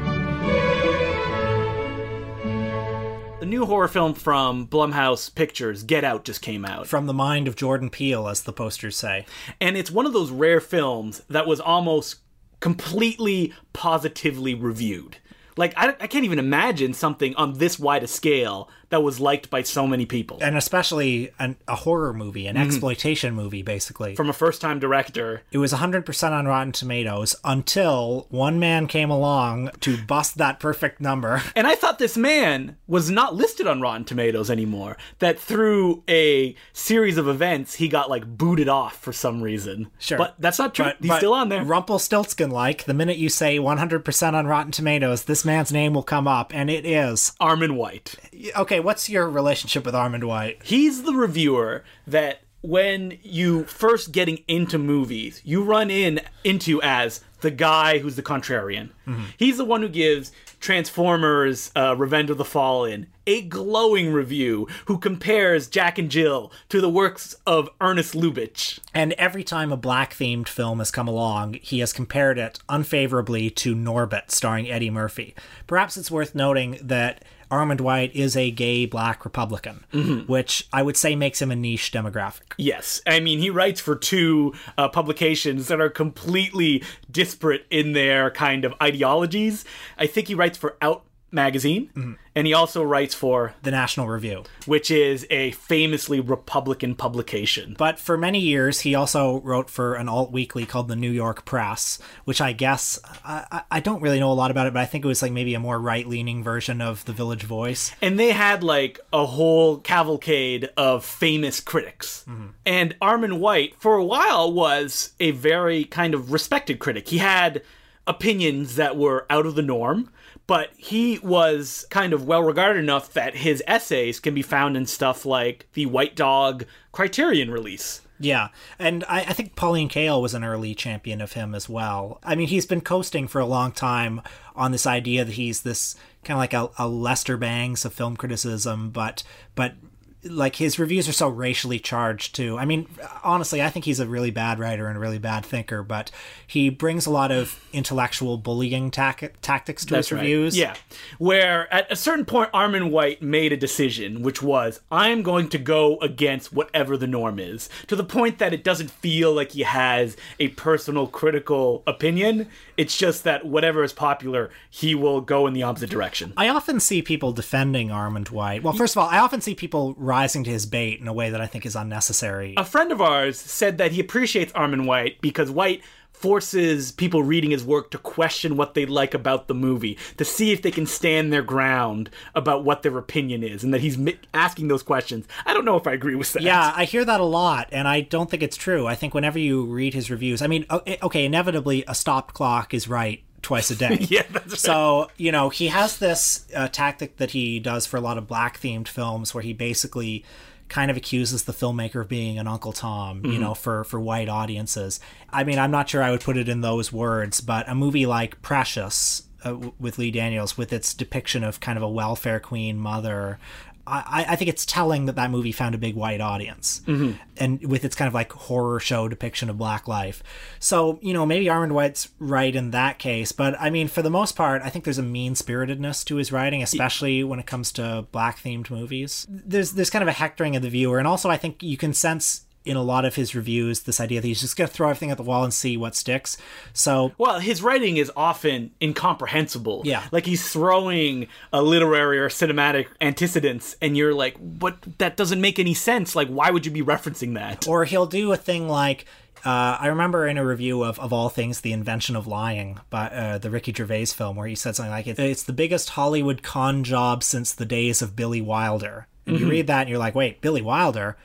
The new horror film from Blumhouse Pictures, Get Out, just came out. From the mind of Jordan Peele, as the posters say. And it's one of those rare films that was almost completely positively reviewed. Like, I, I can't even imagine something on this wide a scale that was liked by so many people. And especially an, a horror movie, an mhm. exploitation movie, basically. From a first time director. It was 100% on Rotten Tomatoes until one man came along to bust that perfect number. And I thought this man was not listed on Rotten Tomatoes anymore. That through a series of events, he got like booted off for some reason. Sure. But that's not true. But, He's but still on there. Rumpelstiltskin like, the minute you say 100% on Rotten Tomatoes, this man's name will come up, and it is. Armond White. Okay, what's your relationship with Armond White? He's the reviewer that when you first getting into movies, you run in into as the guy who's the contrarian. He's the one who gives Transformers uh, Revenge of the Fallen a glowing review who compares Jack and Jill to the works of Ernst Lubitsch. And every time a black themed film has come along, he has compared it unfavorably to Norbit, starring Eddie Murphy. Perhaps it's worth noting that Armond White is a gay black Republican, which I would say makes him a niche demographic. Yes, I mean he writes for two uh, publications that are completely disparate in their kind of ideologies. I think he writes for Out magazine, mm-hmm. and he also writes for The National Review. which is a famously Republican publication. But for many years, he also wrote for an alt weekly called the New York Press, which I guess I, I- don't really know a lot about it, but I think it was like maybe a more right leaning version of the Village Voice. And they had like a whole cavalcade of famous critics. Mm-hmm. And Armond White, for a while, was a very kind of respected critic. He had opinions that were out of the norm, but he was kind of well regarded enough that his essays can be found in stuff like the White Dog Criterion release. Yeah, and I, I think Pauline Kael was an early champion of him as well. I mean, he's been coasting for a long time on this idea that he's this kind of like a, a Lester Bangs of film criticism, but but like his reviews are so racially charged too. I mean, honestly, I think he's a really bad writer and a really bad thinker, but he brings a lot of intellectual bullying tac- tactics to his right. reviews. Yeah. Where at a certain point, Armond White made a decision, which was, I'm going to go against whatever the norm is, to the point that it doesn't feel like he has a personal critical opinion. It's just that whatever is popular, he will go in the opposite direction. I often see people defending Armond White. Well, first of all, I often see people rising to his bait in a way that I think is unnecessary. A friend of ours said that he appreciates Armond White because White forces people reading his work to question what they like about the movie, to see if they can stand their ground about what their opinion is, and that he's mi- asking those questions. I don't know if I agree with that. Yeah, I hear that a lot, and I don't think it's true. I think whenever you read his reviews, I mean, okay, inevitably a stopped clock is right twice a day. Yeah, that's right. So, you know, he has this uh, tactic that he does for a lot of black themed films where he basically kind of accuses the filmmaker of being an Uncle Tom, you know, for, for white audiences. I mean, I'm not sure I would put it in those words, but a movie like Precious uh, w- with Lee Daniels, with its depiction of kind of a welfare queen mother, I, I think it's telling that that movie found a big white audience, mm-hmm. and with its kind of like horror show depiction of black life. So you know maybe Armond White's right in that case, but I mean for the most part, I think there's a mean spiritedness to his writing, especially when it comes to black themed movies. There's there's kind of a hectoring of the viewer, and also I think you can sense in a lot of his reviews this idea that he's just going to throw everything at the wall and see what sticks. So Well, his writing is often incomprehensible. Yeah. Like he's throwing a literary or cinematic antecedents, and you're like, but that doesn't make any sense. Like, why would you be referencing that? or he'll do a thing like uh, I remember in a review of, of all things, The Invention of Lying, by uh, the Ricky Gervais film, where he said something like, It's the biggest Hollywood con job since the days of Billy Wilder. And you mm-hmm. read that and you're like, wait, Billy Wilder?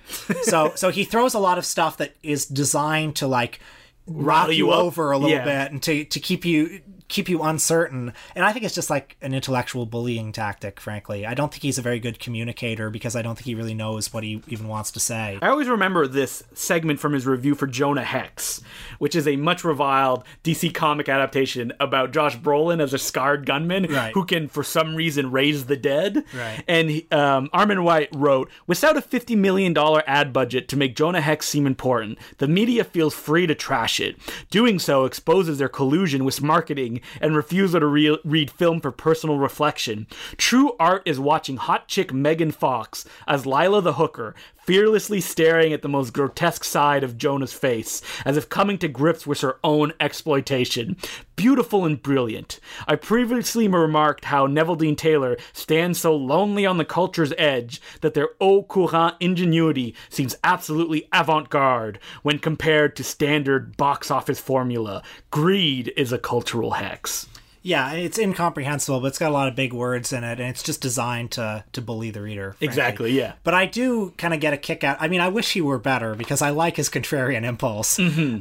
so so he throws a lot of stuff that is designed to like rock you over a little Yeah. bit and to, to keep you keep you uncertain. And I think it's just like an intellectual bullying tactic, frankly. I don't think he's a very good communicator because I don't think he really knows what he even wants to say. I always remember this segment from his review for Jonah Hex, which is a much reviled DC comic adaptation about Josh Brolin as a scarred gunman Right. who can, for some reason, raise the dead. Right. And um, Armond White wrote, without a $50 million ad budget to make Jonah Hex seem important, the media feels free to trash it. Doing so exposes their collusion with marketing and refusal to re- read film for personal reflection. True art is watching hot chick Megan Fox as Lilah the hooker fearlessly staring at the most grotesque side of Jonah's face, as if coming to grips with her own exploitation. Beautiful and brilliant. I previously remarked how Neveldine Taylor stands so lonely on the culture's edge that their au courant ingenuity seems absolutely avant garde when compared to standard box office formula. Greed is a cultural hex. Yeah, it's incomprehensible, but it's got a lot of big words in it, and it's just designed to to bully the reader. frankly. Exactly, yeah. But I do kind of get a kick out. I mean, I wish he were better because I like his contrarian impulse.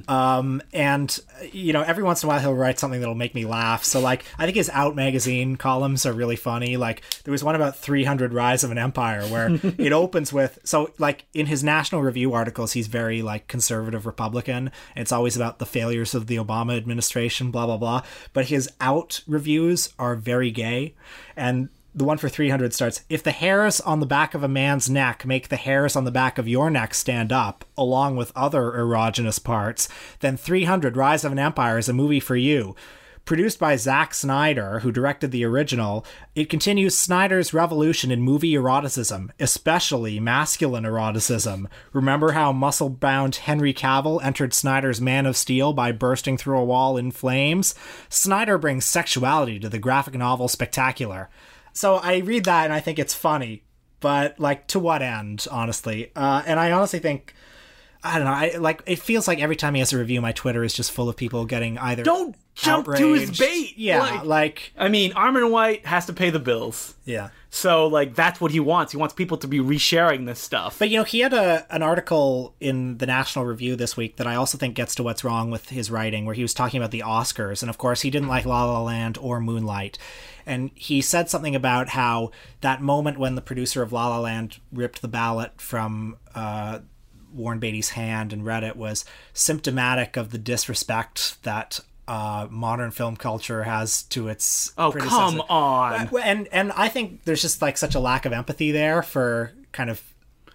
Um, and you know, every once in a while he'll write something that'll make me laugh. So like, I think his Out magazine columns are really funny. Like there was one about 300 Rise of an Empire where it opens with so like in his National Review articles, he's very like conservative Republican. It's always about the failures of the Obama administration, blah blah blah. But his Out reviews are very gay and the one for 300 starts if the hairs on the back of a man's neck make the hairs on the back of your neck stand up along with other erogenous parts then 300 rise of an empire is a movie for you produced by Zack Snyder, who directed the original, it continues Snyder's revolution in movie eroticism, especially masculine eroticism. Remember how muscle bound Henry Cavill entered Snyder's Man of Steel by bursting through a wall in flames? Snyder brings sexuality to the graphic novel spectacular. So I read that and I think it's funny, but like to what end, honestly? Uh, and I honestly think. I don't know. I like. It feels like every time he has a review, my Twitter is just full of people getting either Don't jump to his bait. Yeah, Like- like I mean, Armond White has to pay the bills. yeah. So, like, that's what he wants. He wants people to be resharing this stuff. But you know, he had a an article in the National Review this week that I also think gets to what's wrong with his writing, where he was talking about the Oscars, and of course, he didn't like La La Land or Moonlight, and he said something about how that moment when the producer of La La Land ripped the ballot from. Uh, Warren Beatty's hand and read it was symptomatic of the disrespect that uh, modern film culture has to its oh, come on. And and I think there's just like such a lack of empathy there for kind of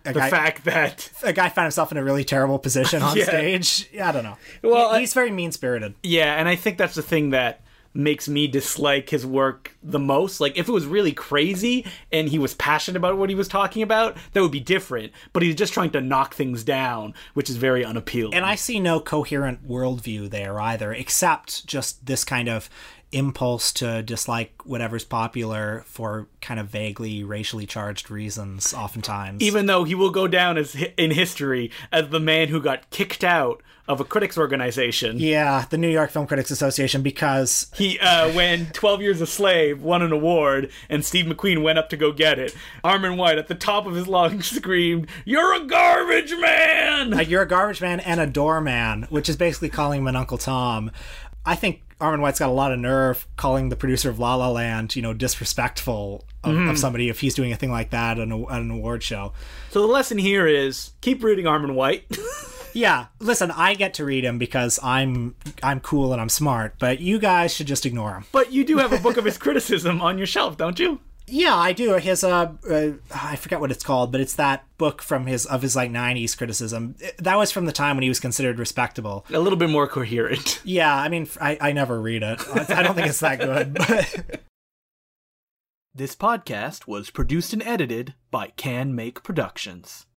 a The guy, fact that a guy found himself in a really terrible position on Yeah. stage. Yeah, I don't know. Well, He- he's very mean spirited. Yeah, and I think that's the thing that makes me dislike his work the most. Like, if it was really crazy and he was passionate about what he was talking about, that would be different. But he's just trying to knock things down, which is very unappealing. And I see no coherent worldview there either, except just this kind of impulse to dislike whatever's popular for kind of vaguely racially charged reasons, oftentimes. even though he will go down as in history as the man who got kicked out of a critics organization. yeah, the New York Film Critics Association, because He, uh, when 12 Years a Slave won an award and Steve McQueen went up to go get it, Armond White at the top of his lungs screamed, You're a garbage man! like you're a garbage man and a doorman, which is basically calling him an Uncle Tom. I think Armond White's got a lot of nerve calling the producer of La La Land, you know, disrespectful of, Mm-hmm. of somebody if he's doing a thing like that at an, at an award show. So the lesson here is keep rooting Armond White. Yeah, listen, I get to read him because I'm I'm cool and I'm smart, but you guys should just ignore him. but you do have a book of his criticism on your shelf, don't you? Yeah, I do. His uh, uh I forget what it's called, but it's that book from his of his like '90s criticism. That was from the time when he was considered respectable. A little bit more coherent. Yeah, I mean, I, I never read it. I don't think it's that good. But This podcast was produced and edited by Can Make Productions.